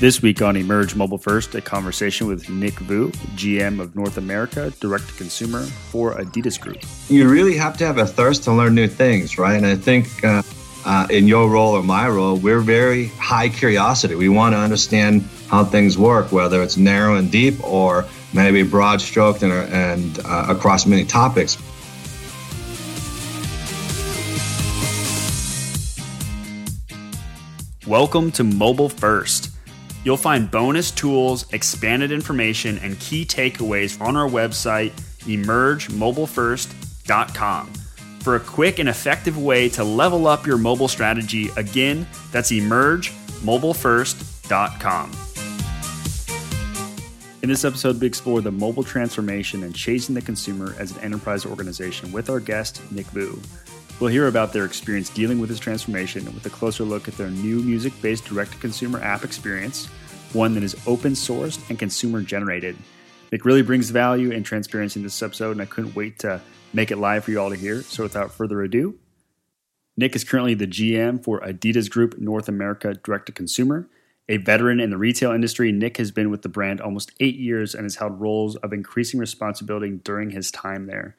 This week on Emerge Mobile First, a conversation with Nick Vu, GM of North America, direct to consumer for Adidas Group. You really have to have a thirst to learn new things, right? And I think uh, uh, in your role or my role, we're very high curiosity. We want to understand how things work, whether it's narrow and deep or maybe broad stroked and, and uh, across many topics. Welcome to Mobile First You'll find bonus tools, expanded information, and key takeaways on our website, emergemobilefirst.com. For a quick and effective way to level up your mobile strategy, again, that's emergemobilefirst.com. In this episode, we explore the mobile transformation and chasing the consumer as an enterprise organization with our guest, Nick Vu. We'll hear about their experience dealing with this transformation with a closer look at their new music based direct to consumer app experience, one that is open sourced and consumer generated. Nick really brings value and transparency in this episode, and I couldn't wait to make it live for you all to hear. So without further ado, Nick is currently the GM for Adidas Group North America Direct to Consumer. A veteran in the retail industry, Nick has been with the brand almost eight years and has held roles of increasing responsibility during his time there.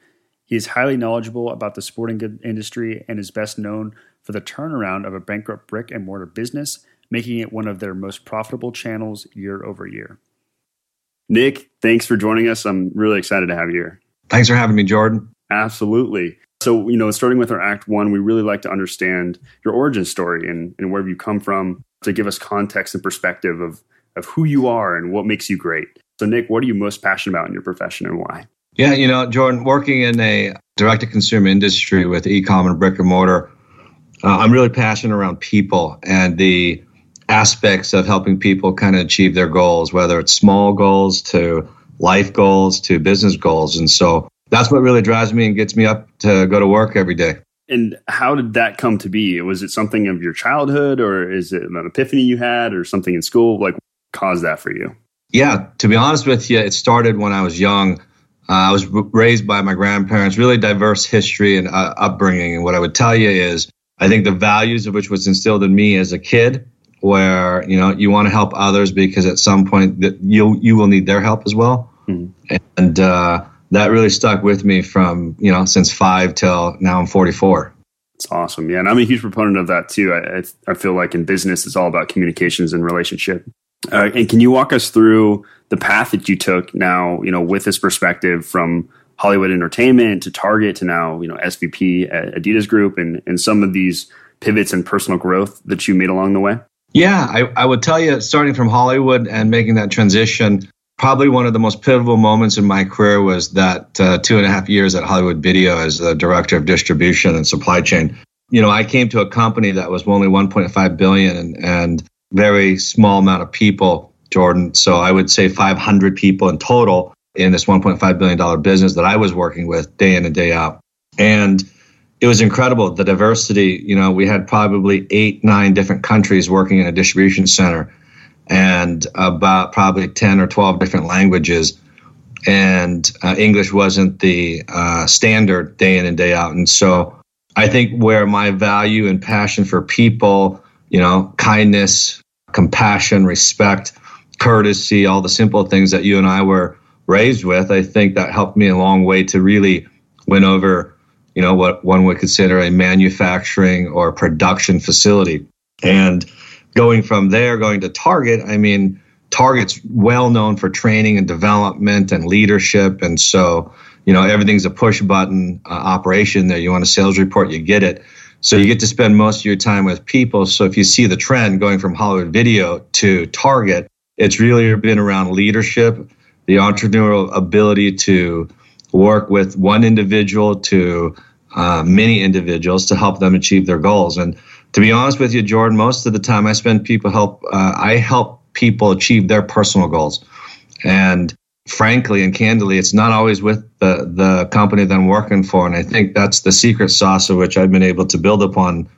He is highly knowledgeable about the sporting good industry and is best known for the turnaround of a bankrupt brick and mortar business, making it one of their most profitable channels year over year. Nick, thanks for joining us. I'm really excited to have you here. Thanks for having me, Jordan. Absolutely. So, you know, starting with our Act One, we really like to understand your origin story and, and where you come from to give us context and perspective of, of who you are and what makes you great. So, Nick, what are you most passionate about in your profession and why? Yeah, you know, Jordan, working in a direct to consumer industry with e-com and brick and mortar, uh, I'm really passionate around people and the aspects of helping people kind of achieve their goals, whether it's small goals to life goals to business goals. And so that's what really drives me and gets me up to go to work every day. And how did that come to be? Was it something of your childhood or is it an epiphany you had or something in school? Like, caused that for you? Yeah, to be honest with you, it started when I was young. Uh, I was raised by my grandparents, really diverse history and uh, upbringing. And what I would tell you is, I think the values of which was instilled in me as a kid, where you know you want to help others because at some point that you you will need their help as well, mm-hmm. and uh, that really stuck with me from you know since five till now I'm 44. It's awesome, yeah, and I'm a huge proponent of that too. I I feel like in business it's all about communications and relationship. Uh, and can you walk us through the path that you took now, you know, with this perspective from Hollywood Entertainment to Target to now, you know, SVP at Adidas Group and, and some of these pivots and personal growth that you made along the way? Yeah, I, I would tell you, starting from Hollywood and making that transition, probably one of the most pivotal moments in my career was that uh, two and a half years at Hollywood Video as the director of distribution and supply chain. You know, I came to a company that was only 1.5 billion and, and very small amount of people, Jordan. So I would say 500 people in total in this $1.5 billion business that I was working with day in and day out. And it was incredible the diversity. You know, we had probably eight, nine different countries working in a distribution center and about probably 10 or 12 different languages. And uh, English wasn't the uh, standard day in and day out. And so I think where my value and passion for people, you know, kindness, compassion, respect, courtesy, all the simple things that you and I were raised with, I think that helped me a long way to really win over, you know, what one would consider a manufacturing or production facility. And going from there, going to Target, I mean, Target's well known for training and development and leadership. And so, you know, everything's a push button uh, operation there. You want a sales report, you get it. So you get to spend most of your time with people. So if you see the trend going from Hollywood video to Target, it's really been around leadership, the entrepreneurial ability to work with one individual to uh, many individuals to help them achieve their goals. And to be honest with you, Jordan, most of the time I spend people help, uh, I help people achieve their personal goals. And frankly and candidly, it's not always with the, the company that I'm working for. And I think that's the secret sauce of which I've been able to build upon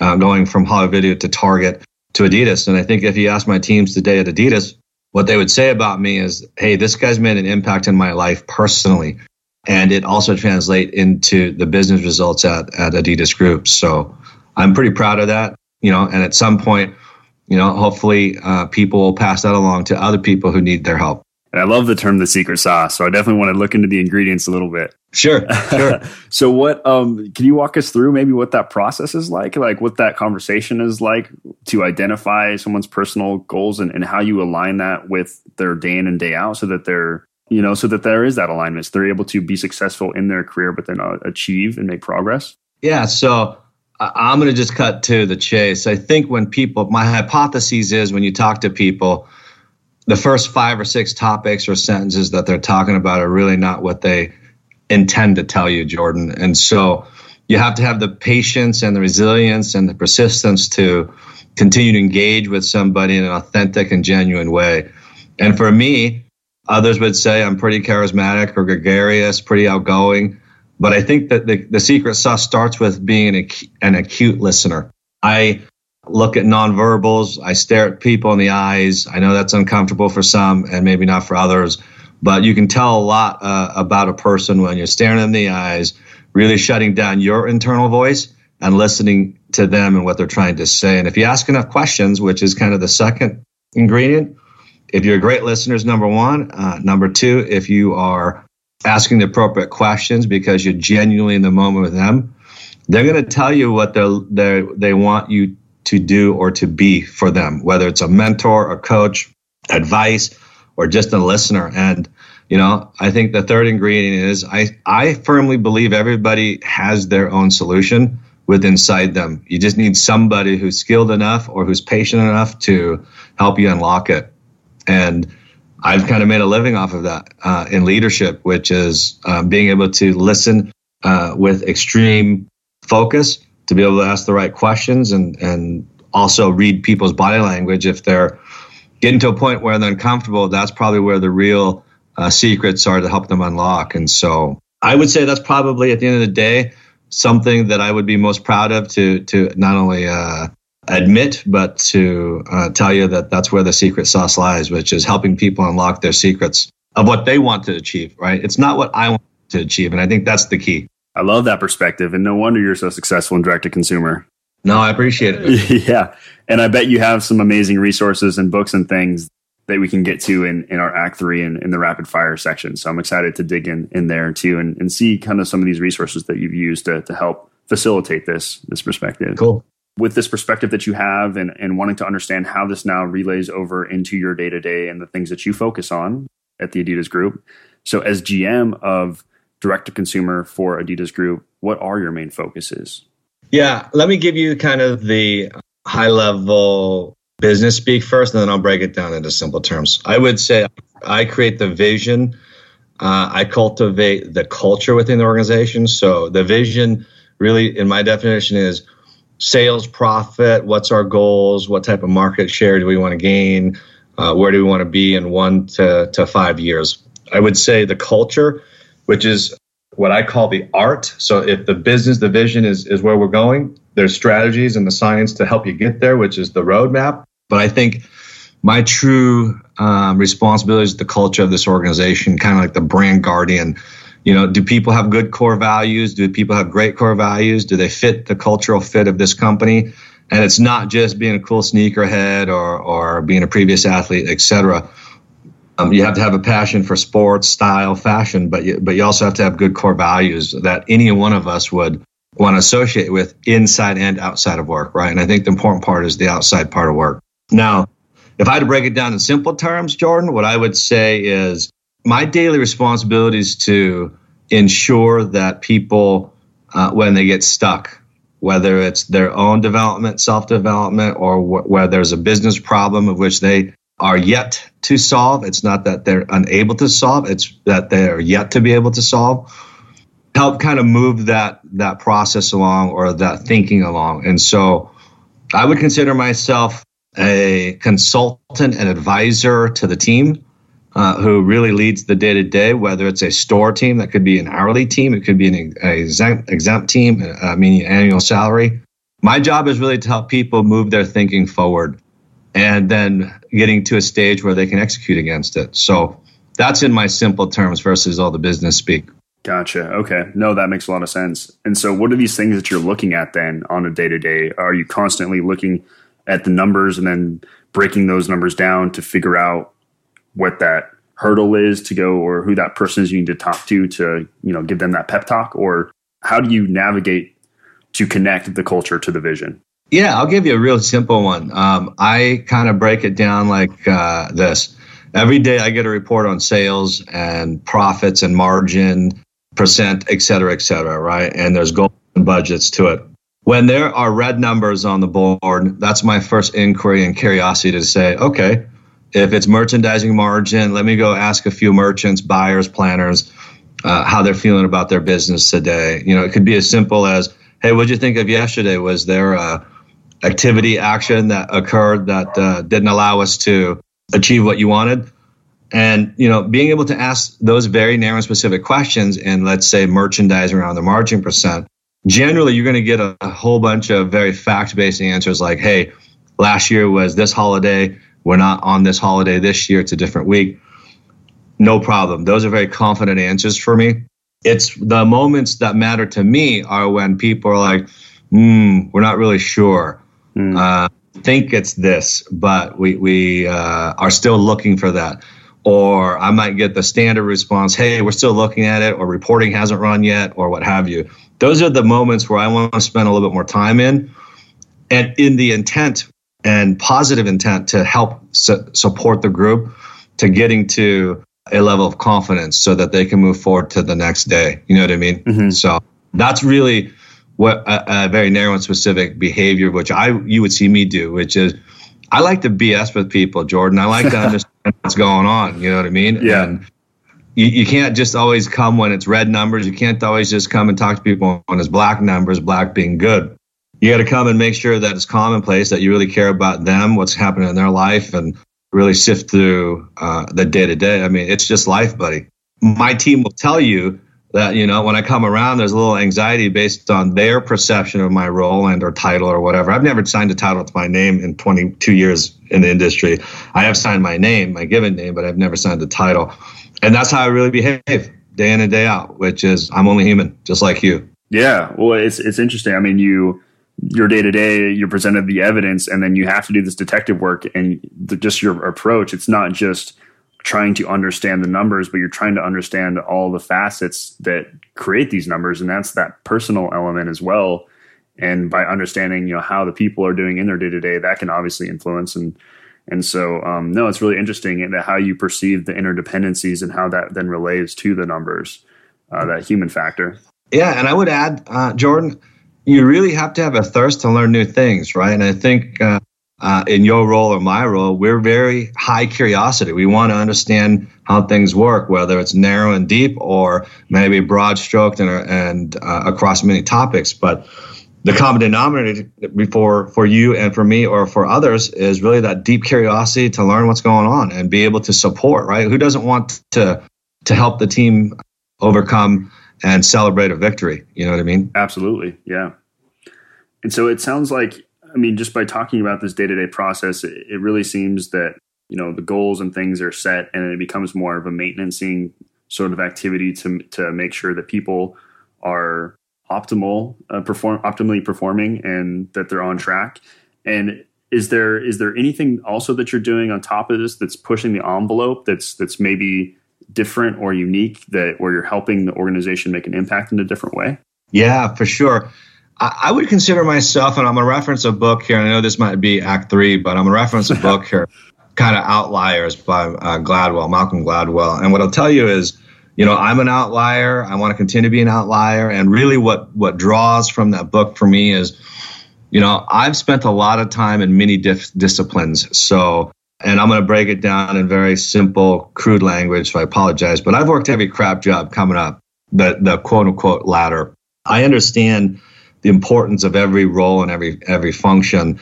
uh, going from Hollywood Video to Target to Adidas. And I think if you ask my teams today at Adidas, what they would say about me is, hey, this guy's made an impact in my life personally. And it also translates into the business results at, at Adidas Group. So I'm pretty proud of that. You know, and at some point, you know, hopefully uh, people will pass that along to other people who need their help. And I love the term the secret sauce. So I definitely want to look into the ingredients a little bit. Sure, sure. so what um can you walk us through maybe what that process is like? Like what that conversation is like to identify someone's personal goals and, and how you align that with their day in and day out so that they're you know, so that there is that alignment. So they're able to be successful in their career, but then uh, achieve and make progress. Yeah. So I'm going to just cut to the chase. I think when people, my hypothesis is when you talk to people, the first five or six topics or sentences that they're talking about are really not what they intend to tell you, Jordan. And so you have to have the patience and the resilience and the persistence to continue to engage with somebody in an authentic and genuine way. And for me, others would say I'm pretty charismatic or gregarious, pretty outgoing. But I think that the, the secret sauce starts with being an, an acute listener. I look at nonverbals. I stare at people in the eyes. I know that's uncomfortable for some and maybe not for others, but you can tell a lot uh, about a person when you're staring them in the eyes, really shutting down your internal voice and listening to them and what they're trying to say. And if you ask enough questions, which is kind of the second ingredient, if you're a great listener, is number one. Uh, number two, if you are asking the appropriate questions because you're genuinely in the moment with them, they're going to tell you what they they they want you to do or to be for them, whether it's a mentor, a coach, advice, or just a listener. And you know, I think the third ingredient is I I firmly believe everybody has their own solution with inside them. You just need somebody who's skilled enough or who's patient enough to help you unlock it. And I've kind of made a living off of that uh, in leadership, which is um, being able to listen uh, with extreme focus to be able to ask the right questions and and also read people's body language if they're getting to a point where they're uncomfortable. That's probably where the real uh, secrets are to help them unlock. And so I would say that's probably at the end of the day something that I would be most proud of to to not only uh, admit, but to uh, tell you that that's where the secret sauce lies, which is helping people unlock their secrets of what they want to achieve, right? It's not what I want to achieve. And I think that's the key. I love that perspective. And no wonder you're so successful in direct to consumer. No, I appreciate it. yeah. And I bet you have some amazing resources and books and things that we can get to in, in our act three and in the rapid fire section. So I'm excited to dig in, in there too and, and see kind of some of these resources that you've used to, to help facilitate this, this perspective. Cool with this perspective that you have and, and wanting to understand how this now relays over into your day to day and the things that you focus on at the Adidas Group. So, as GM of direct to consumer for Adidas Group, what are your main focuses? Yeah, let me give you kind of the high level business speak first, and then I'll break it down into simple terms. I would say I create the vision, uh, I cultivate the culture within the organization. So, the vision really, in my definition, is sales profit what's our goals what type of market share do we want to gain uh, where do we want to be in one to, to five years i would say the culture which is what i call the art. So if the business the vision is, is where we're going there's strategies and the science to help you get there which is the roadmap. But i think my true um, responsibility is the culture of this organization kind of like the brand guardian. You know do people have good core values? Do people have great core values? Do they fit the cultural fit of this company? And it's not just being a cool sneakerhead or or being a previous athlete etc um, you have to have a passion for sports style fashion but you, but you also have to have good core values that any one of us would want to associate with inside and outside of work right? And i think the important part is the outside part of work. Now if i had to break it down in simple terms jordan what i would say is my daily responsibility is to ensure that people, uh, when they get stuck, whether it's their own development, self development, or wh- where there's a business problem of which they are yet to solve, it's not that they're unable to solve, it's that they're yet to be able to solve. Help kind of move that that process along or that thinking along. And so I would consider myself a consultant and advisor to the team uh, who really leads the day to day, whether it's a store team, that could be an hourly team, it could be an exempt, exempt team, uh, meaning annual salary. My job is really to help people move their thinking forward and then getting to a stage where they can execute against it. So that's in my simple terms versus all the business speak. Gotcha. Okay. No, that makes a lot of sense. And so, what are these things that you're looking at then on a day to day? Are you constantly looking at the numbers and then breaking those numbers down to figure out what that hurdle is to go or who that person is you need to talk to to you know give them that pep talk or how do you navigate to connect the culture to the vision yeah i'll give you a real simple one um, i kind of break it down like uh, this every day i get a report on sales and profits and margin percent et cetera et cetera right and there's goals and budgets to it when there are red numbers on the board that's my first inquiry and curiosity to say okay if it's merchandising margin, let me go ask a few merchants, buyers, planners, uh, how they're feeling about their business today. You know, it could be as simple as, "Hey, what'd you think of yesterday? Was there a activity action that occurred that uh, didn't allow us to achieve what you wanted?" And you know, being able to ask those very narrow and specific questions, and let's say merchandising around the margin percent, generally you're going to get a, a whole bunch of very fact-based answers like, "Hey, last year was this holiday." We're not on this holiday this year. It's a different week. No problem. Those are very confident answers for me. It's the moments that matter to me are when people are like, hmm, we're not really sure. Mm. Uh, think it's this, but we, we uh, are still looking for that. Or I might get the standard response, hey, we're still looking at it, or reporting hasn't run yet, or what have you. Those are the moments where I want to spend a little bit more time in. And in the intent and positive intent to help su- support the group to getting to a level of confidence so that they can move forward to the next day. You know what I mean? Mm-hmm. So that's really what a, a, very narrow and specific behavior, which I you would see me do, which is I like to BS with people, Jordan. I like to understand what's going on. You know what I mean? Yeah. And you, you can't just always come when it's red numbers. You can't always just come and talk to people when it's black numbers, black being good you got to come and make sure that it's commonplace that you really care about them, what's happening in their life, and really sift through uh, the day to day. I mean, it's just life, buddy. My team will tell you that you know when I come around, there's a little anxiety based on their perception of my role and or title or whatever. I've never signed a title to my name in 22 years in the industry. I have signed my name, my given name, but I've never signed a title, and that's how I really behave day in and day out. Which is I'm only human, just like you. Yeah, well, it's it's interesting. I mean, you your day to day, you're presented the evidence, and then you have to do this detective work and the, just your approach. It's not just trying to understand the numbers, but you're trying to understand all the facets that create these numbers, and that's that personal element as well. And by understanding, you know, how the people are doing in their day to day, that can obviously influence and and so, um, no, it's really interesting that how you perceive the interdependencies and how that then relates to the numbers, uh, that human factor. Yeah, and I would add, uh, Jordan you really have to have a thirst to learn new things, right? And I think uh, uh, in your role or my role, we're very high curiosity. We want to understand how things work, whether it's narrow and deep or maybe broad stroked and, and uh, across many topics. But the common denominator before for you and for me or for others is really that deep curiosity to learn what's going on and be able to support, right? Who doesn't want to to help the team overcome and celebrate a victory. You know what I mean? Absolutely. Yeah. And so it sounds like, I mean, just by talking about this day to day process, it, it, really seems that, you know, the goals and things are set and it becomes more of a maintaining sort of activity to, to make sure that people are optimal, uh, perform optimally performing and that they're on track. And is there, is there anything also that you're doing on top of this that's pushing the envelope that's, that's maybe different or unique that where you're helping the organization make an impact in a different way? Yeah, for sure. I, I would consider myself, and I'm gonna reference a book here. And I know this might be Act Three, but I'm gonna reference a book here, kind of Outliers by uh, Gladwell, Malcolm Gladwell. And what I'll tell you is, you know, I'm an outlier. I want to continue to be an outlier. And really, what what draws from that book for me is, you know, I've spent a lot of time in many dif- disciplines. So and I'm going to break it down in very simple, crude language. So I apologize, but I've worked every crap job coming up, the the quote unquote ladder. I understand the importance of every role and every every function,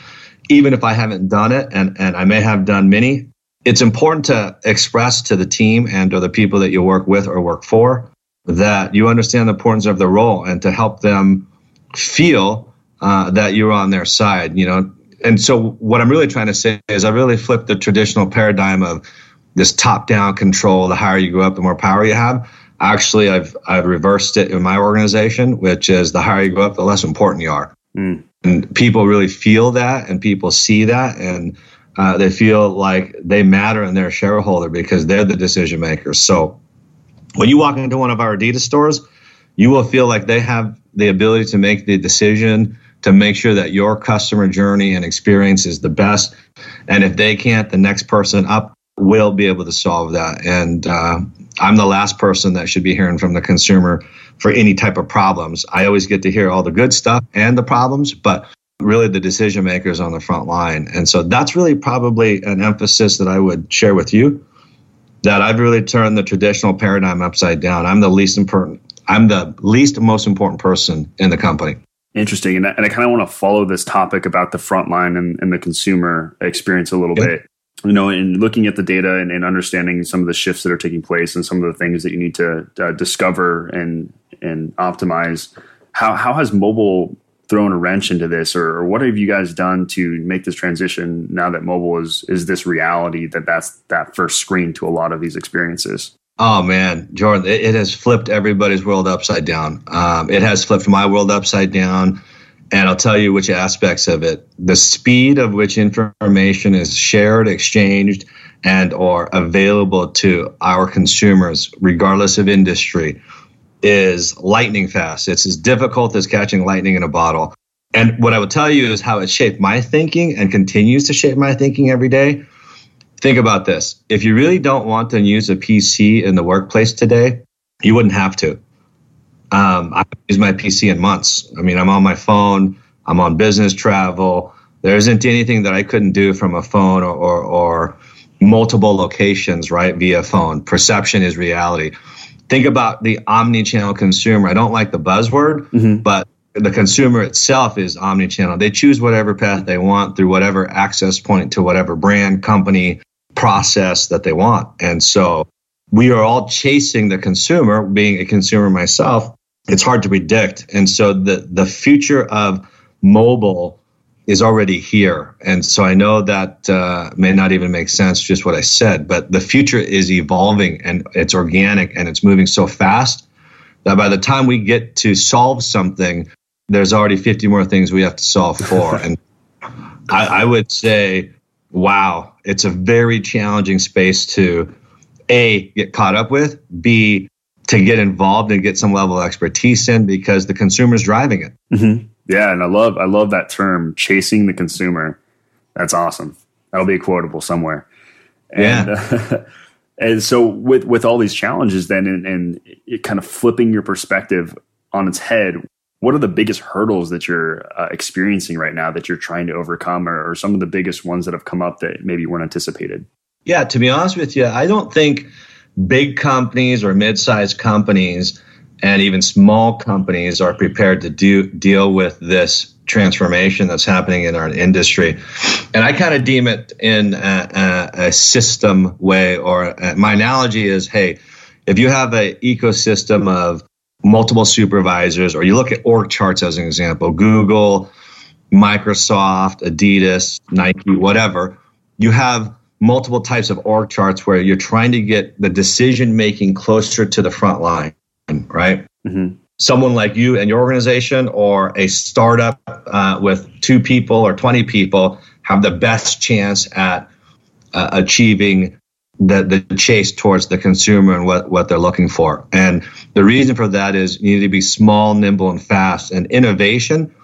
even if I haven't done it, and and I may have done many. It's important to express to the team and or the people that you work with or work for that you understand the importance of the role and to help them feel uh, that you're on their side. You know, and so what I'm really trying to say is I really flipped the traditional paradigm of this top-down control. The higher you go up, the more power you have. Actually, I've I've reversed it in my organization, which is the higher you go up, the less important you are. Mm. and people really feel that and people see that and uh, they feel like they matter and they're a shareholder because they're the decision makers. So when you walk into one of our Adidas stores, you will feel like they have the ability to make the decision to make sure that your customer journey and experience is the best. And if they can't, the next person up will be able to solve that. And uh, I'm the last person that should be hearing from the consumer for any type of problems. I always get to hear all the good stuff and the problems, but really the decision makers on the front line. And so that's really probably an emphasis that I would share with you that I've really turned the traditional paradigm upside down. I'm the least important I'm the least most important person in the company. Interesting. And I, and I kind of want to follow this topic about the front line and, and the consumer experience a little bit. You know, in looking at the data and, and, understanding some of the shifts that are taking place and some of the things that you need to uh, discover and and optimize, how how has mobile thrown a wrench into this, or, or, what have you guys done to make this transition now that mobile is is this reality that that's that first screen to a lot of these experiences? Oh man, Jordan, it, it has flipped everybody's world upside down. Um, it has flipped my world upside down, and I'll tell you which aspects of it. The speed of which information is shared, exchanged, and or available to our consumers, regardless of industry is lightning fast. It's as difficult as catching lightning in a bottle. And what I will tell you is how it shaped my thinking and continues to shape my thinking every day. Think about this. If you really don't want to use a PC in the workplace today, you wouldn't have to. Um, I use my PC in months. I mean, I'm on my phone, I'm on business travel. There isn't anything that I couldn't do from a phone or, or, or multiple locations, right, via phone. Perception is reality think about the omni-channel consumer. I don't like the buzzword, mm-hmm. but the consumer itself is omni-channel. They choose whatever path they want through whatever access point to whatever brand, company, process that they want. And so we are all chasing the consumer, being a consumer myself. It's hard to predict. And so the the future of mobile is already here. And so I know that uh, may not even make sense, just what I said, but the future is evolving and it's organic and it's moving so fast that by the time we get to solve something, there's already 50 more things we have to solve for. and I, I would say, wow, it's a very challenging space to A, get caught up with, B, to get involved and get some level of expertise in because the consumer's driving it. Mm-hmm. Yeah, and I love I love that term, chasing the consumer. That's awesome. That'll be quotable somewhere. And, yeah. Uh, and so with with all these challenges, then and, and it kind of flipping your perspective on its head, what are the biggest hurdles that you're uh, experiencing right now that you're trying to overcome, or, or some of the biggest ones that have come up that maybe weren't anticipated? Yeah, to be honest with you, I don't think big companies or mid-sized companies and even small companies are prepared to do deal with this transformation that's happening in our industry. And I kind of deem it in a, a, a system way, or a, my analogy is, hey, if you have an ecosystem of multiple supervisors, or you look at org charts as an example, Google, Microsoft, Adidas, Nike, whatever, you have multiple types of org charts where you're trying to get the decision making closer to the front line right? Mm-hmm. Someone like you and your organization, or a startup uh, with two people or 20 people, have the best chance at uh, achieving the, the chase towards the consumer and what, what they're looking for. And the reason for that is you need to be small, nimble, and fast. And innovation,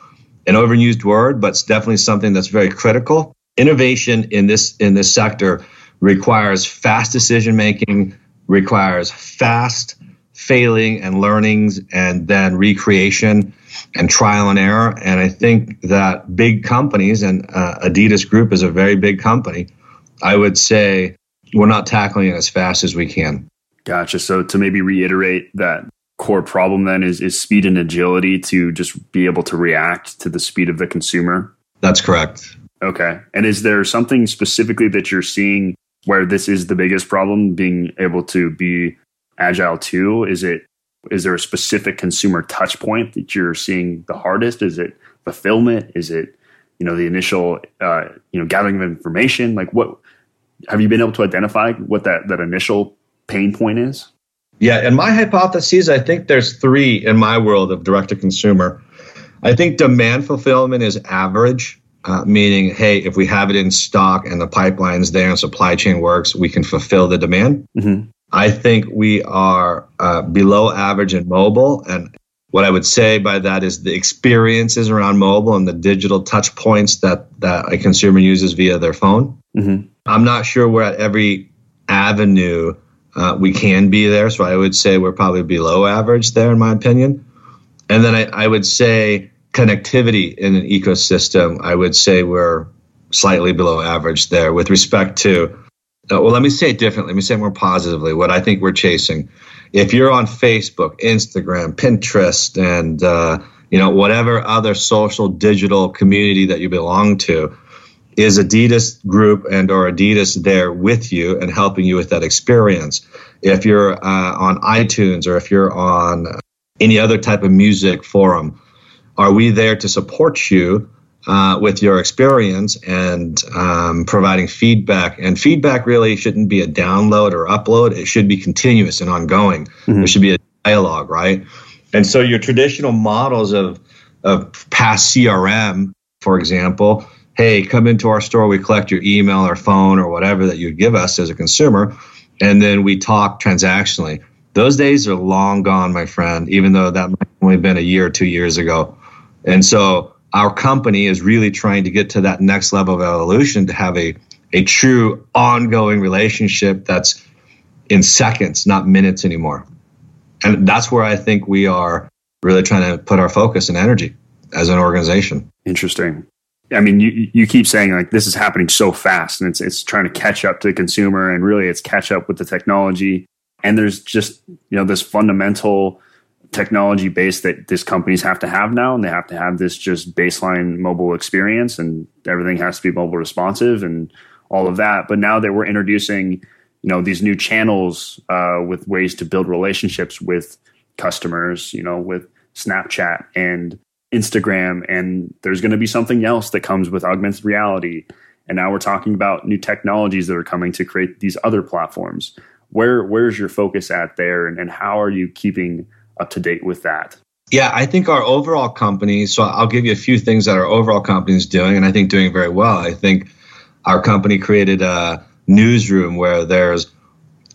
an overused word, but it's definitely something that's very critical. Innovation in this in this sector requires fast decision making, requires fast failing and learnings and then recreation and trial and error. And I think that big companies, and uh, Adidas Group is a very big company, I would say we're not tackling it as fast as we can. Gotcha. So to maybe reiterate that core problem then is, is speed and agility to just be able to react to the speed of the consumer. That's correct. Okay. And is there something specifically that you're seeing where this is the biggest problem, being able to be agile too? Is it is there a specific consumer touch point that you're seeing the hardest? Is it fulfillment? Is it you know the initial uh, you know gathering of information? Like what have you been able to identify what that that initial pain point is? Yeah, in my hypotheses, I think there's three in my world of direct to consumer. I think demand fulfillment is average, uh, meaning, hey, if we have it in stock and the pipeline's there and supply chain works, we can fulfill the demand. Mm-hmm. I think we are uh, below average in mobile. And what I would say by that is the experiences around mobile and the digital touch points that, that a consumer uses via their phone. Mm-hmm. I'm not sure we're at every avenue uh, we can be there. So I would say we're probably below average there, in my opinion. And then I, I would say connectivity in an ecosystem, I would say we're slightly below average there with respect to uh, well, let me say it differently. Let me say it more positively. What I think we're chasing. If you're on Facebook, Instagram, Pinterest, and uh, you know whatever other social digital community that you belong to, is Adidas Group and or Adidas there with you and helping you with that experience. If you're uh, on iTunes or if you're on any other type of music forum, are we there to support you uh, with your experience and um, providing feedback. And feedback really shouldn't be a download or upload, it should be continuous and ongoing. Mm-hmm. There should be a dialogue, right? And so your traditional models of, of past CRM, for example, hey, come into our store, we collect your email or phone or whatever that you give us as a consumer, and then we talk transactionally. Those days are long gone, my friend, even though that might have only been a year or two years ago. And so our company is really trying to get to that next level of evolution to have a, a true ongoing relationship that's in seconds, not minutes anymore. And that's where I think we are really trying to put our focus and energy as an organization. Interesting. I mean, you you keep saying like this is happening so fast, and it's it's trying to catch up to the consumer, and really it's catch up with the technology. And there's just you know this fundamental technology base that these companies have to have now, and they have to have this just baseline mobile experience, and everything has to be mobile responsive and all of that. But now that we're introducing, you know, these new channels uh, with ways to build relationships with customers, you know, with Snapchat and Instagram, and there's going to be something else that comes with augmented reality. And now we're talking about new technologies that are coming to create these other platforms. Where where's your focus at there, and, and how are you keeping up to date with that? Yeah, I think our overall company, so I'll give you a few things that our overall company is doing, and I think doing very well. I think our company created a newsroom where there's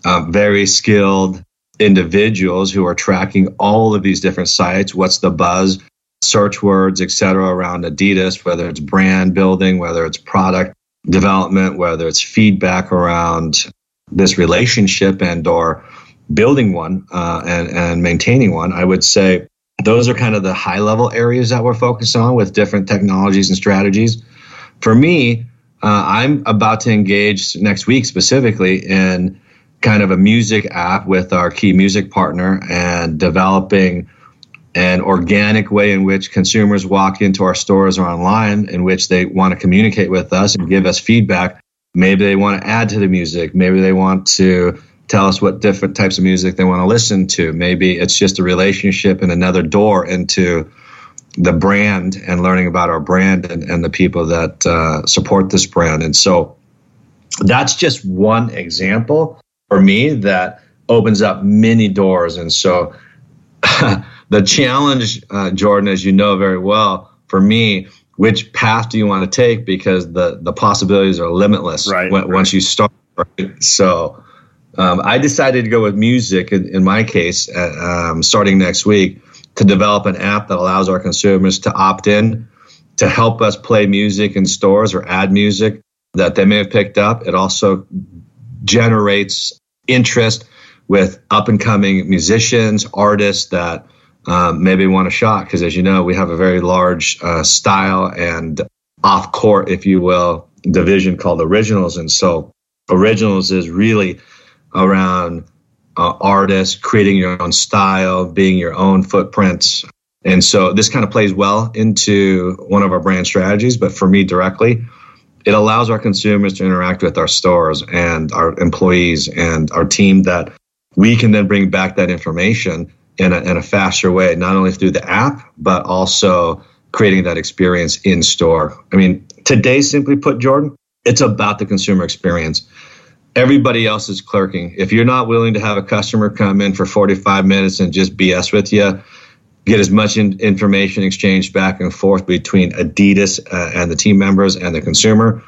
um, very skilled individuals who are tracking all of these different sites. What's the buzz, search words, et cetera, around Adidas, whether it's brand building, whether it's product development, whether it's feedback around this relationship and or building one uh, and, and maintaining one, I would say those are kind of the high level areas that we're focused on with different technologies and strategies. For me, uh, I'm about to engage next week specifically in kind of a music app with our key music partner and developing an organic way in which consumers walk into our stores or online in which they want to communicate with us and give us feedback. Maybe they want to add to the music. Maybe they want to tell us what different types of music they want to listen to. Maybe it's just a relationship and another door into the brand and learning about our brand and, and the people that uh, support this brand. And so that's just one example for me that opens up many doors. And so the challenge, uh, Jordan, as you know very well, for me, which path do you want to take? Because the, the possibilities are limitless right, when, right. once you start. Right? So um, I decided to go with music in, in my case, uh, um, starting next week, to develop an app that allows our consumers to opt in to help us play music in stores or add music that they may have picked up. It also generates interest with up and coming musicians, artists that um, maybe want a shot. Because as you know, we have a very large uh, style and off court, if you will, division called Originals. And so Originals is really around uh, artists, creating your own style, being your own footprints. And so this kind of plays well into one of our brand strategies. But for me directly, it allows our consumers to interact with our stores and our employees and our team that we can then bring back that information in a, in a faster way, not only through the app, but also creating that experience in store. I mean, today, simply put, Jordan, it's about the consumer experience everybody else is clerking. If you're not willing to have a customer come in for 45 minutes and just BS with you, get as much in, information exchanged back and forth between Adidas uh, and the team members and the consumer,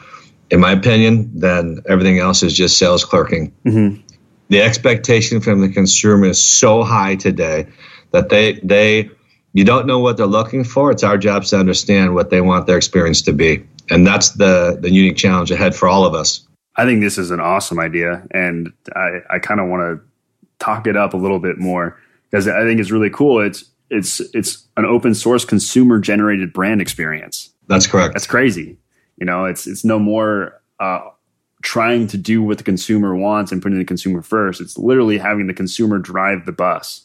in my opinion, then everything else is just sales clerking. Mm-hmm. The expectation from the consumer is so high today that they they you don't know what they're looking for. It's our job to understand what they want their experience to be, and that's the the unique challenge ahead for all of us. I think this is an awesome idea, and I I kind of want to talk it up a little bit more because I think it's really cool. It's it's it's an open source consumer generated brand experience. That's correct. That's crazy. You know, it's it's no more uh, trying to do what the consumer wants and putting the consumer first. It's literally having the consumer drive the bus.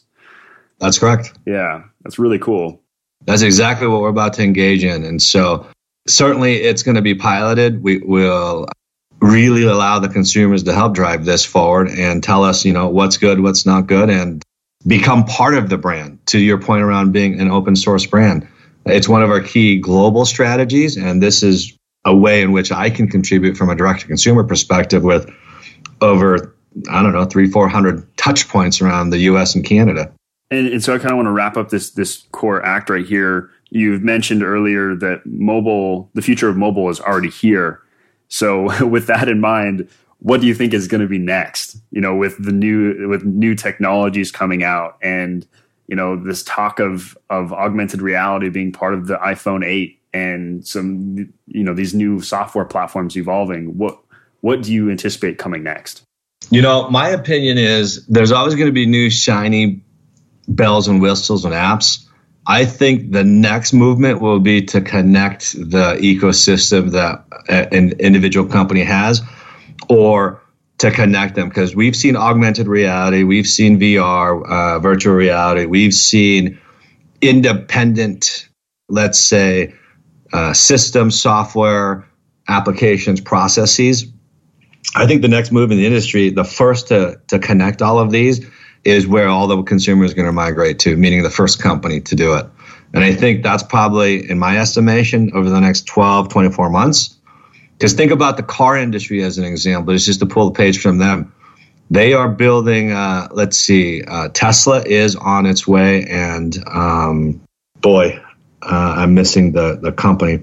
That's correct. Yeah, that's really cool. That's exactly what we're about to engage in, and so certainly it's going to be piloted. We will really allow the consumers to help drive this forward and tell us, you know, what's good, what's not good, and become part of the brand. To your point around being an open source brand, it's one of our key global strategies, and this is a way in which I can contribute from a direct to consumer perspective with over I don't know three four hundred touch points around the U.S. and Canada. And, and so I kind of want to wrap up this this core act right here. You've mentioned earlier that mobile, the future of mobile, is already here. So with that in mind, what do you think is going to be next? You know, with the new with new technologies coming out and you know this talk of of augmented reality being part of the iPhone 8 and some you know these new software platforms evolving. What what do you anticipate coming next? You know, my opinion is there's always going to be new shiny bells and whistles and apps. I think the next movement will be to connect the ecosystem that an individual company has or to connect them because we've seen augmented reality, we've seen VR, uh, virtual reality, we've seen independent, let's say, uh, system, software, applications, processes. I think the next move in the industry, the first to, to connect all of these, is where all the consumers are going to migrate to, meaning the first company to do it. And I think that's probably, in my estimation, over the next 12, 24 months, because think about the car industry as an example. It's just to pull the page from them. They are building. Uh, let's see. Uh, Tesla is on its way, and um, boy, uh, I'm missing the the company.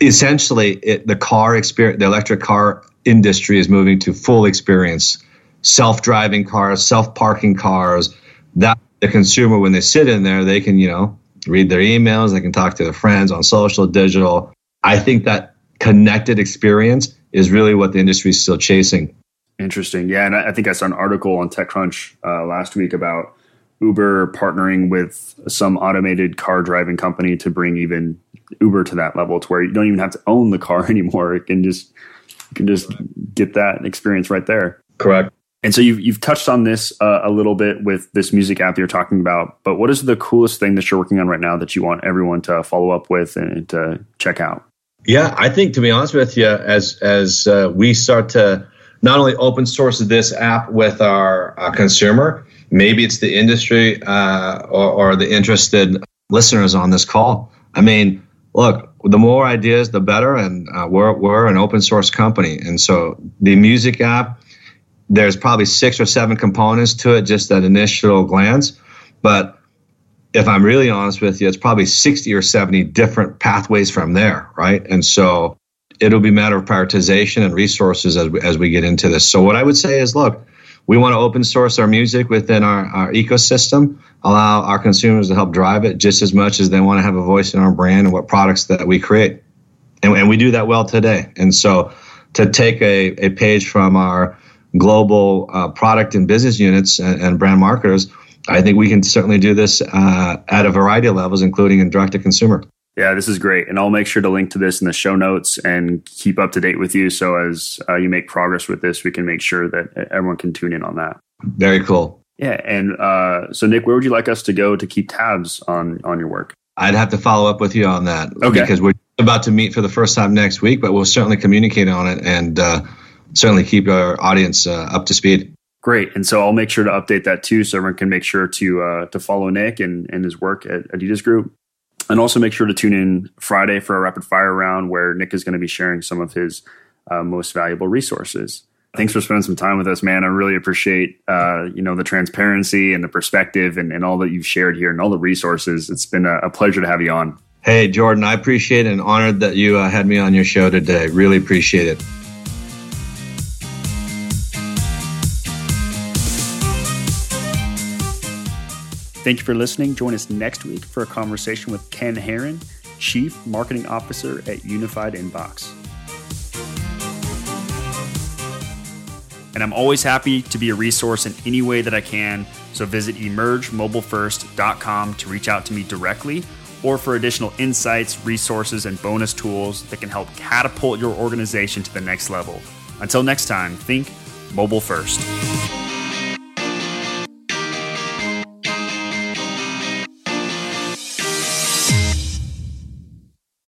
Essentially, it, the car experience, the electric car industry is moving to full experience, self-driving cars, self-parking cars. That the consumer, when they sit in there, they can you know read their emails, they can talk to their friends on social, digital. I think that connected experience is really what the industry is still chasing. Interesting. Yeah. And I think I saw an article on TechCrunch uh, last week about Uber partnering with some automated car driving company to bring even Uber to that level to where you don't even have to own the car anymore. It can just, you can just get that experience right there. Correct. And so you've, you've touched on this uh, a little bit with this music app you're talking about, but what is the coolest thing that you're working on right now that you want everyone to follow up with and to check out? Yeah, I think to be honest with you, as as uh, we start to not only open source this app with our uh, consumer, maybe it's the industry uh, or, or, the interested listeners on this call. I mean, look, the more ideas, the better, and uh, we're we're an open source company, and so the music app, there's probably six or seven components to it, just at initial glance, but if I'm really honest with you, it's probably 60 or 70 different pathways from there, right? And so it'll be a matter of prioritization and resources as we, as we get into this. So what I would say is, look, we want to open source our music within our, our ecosystem, allow our consumers to help drive it just as much as they want to have a voice in our brand and what products that we create. And, and we do that well today. And so to take a, a page from our global uh, product and business units and, and brand marketers – I think we can certainly do this uh, at a variety of levels, including in direct to consumer. Yeah, this is great. And I'll make sure to link to this in the show notes and keep up to date with you. So as uh, you make progress with this, we can make sure that everyone can tune in on that. Very cool. Yeah. And uh, so, Nick, where would you like us to go to keep tabs on, on your work? I'd have to follow up with you on that. Okay. Because we're about to meet for the first time next week, but we'll certainly communicate on it and uh, certainly keep our audience uh, up to speed. Great. And so I'll make sure to update that too, so everyone can make sure to uh, to follow Nick and, and his work at Adidas Group. And also make sure to tune in Friday for a rapid fire round where Nick is going to be sharing some of his uh, most valuable resources. Thanks for spending some time with us, man. I really appreciate uh, you know the transparency and the perspective and, and, all that you've shared here and all the resources. It's been a, a pleasure to have you on. Hey, Jordan, I appreciate and honored that you uh, had me on your show today. Really appreciate it. Thank you for listening. Join us next week for a conversation with Ken Herron, Chief Marketing Officer at Unified Inbox. And I'm always happy to be a resource in any way that I can. So visit emergemobilefirst.com to reach out to me directly or for additional insights, resources, and bonus tools that can help catapult your organization to the next level. Until next time, think mobile first.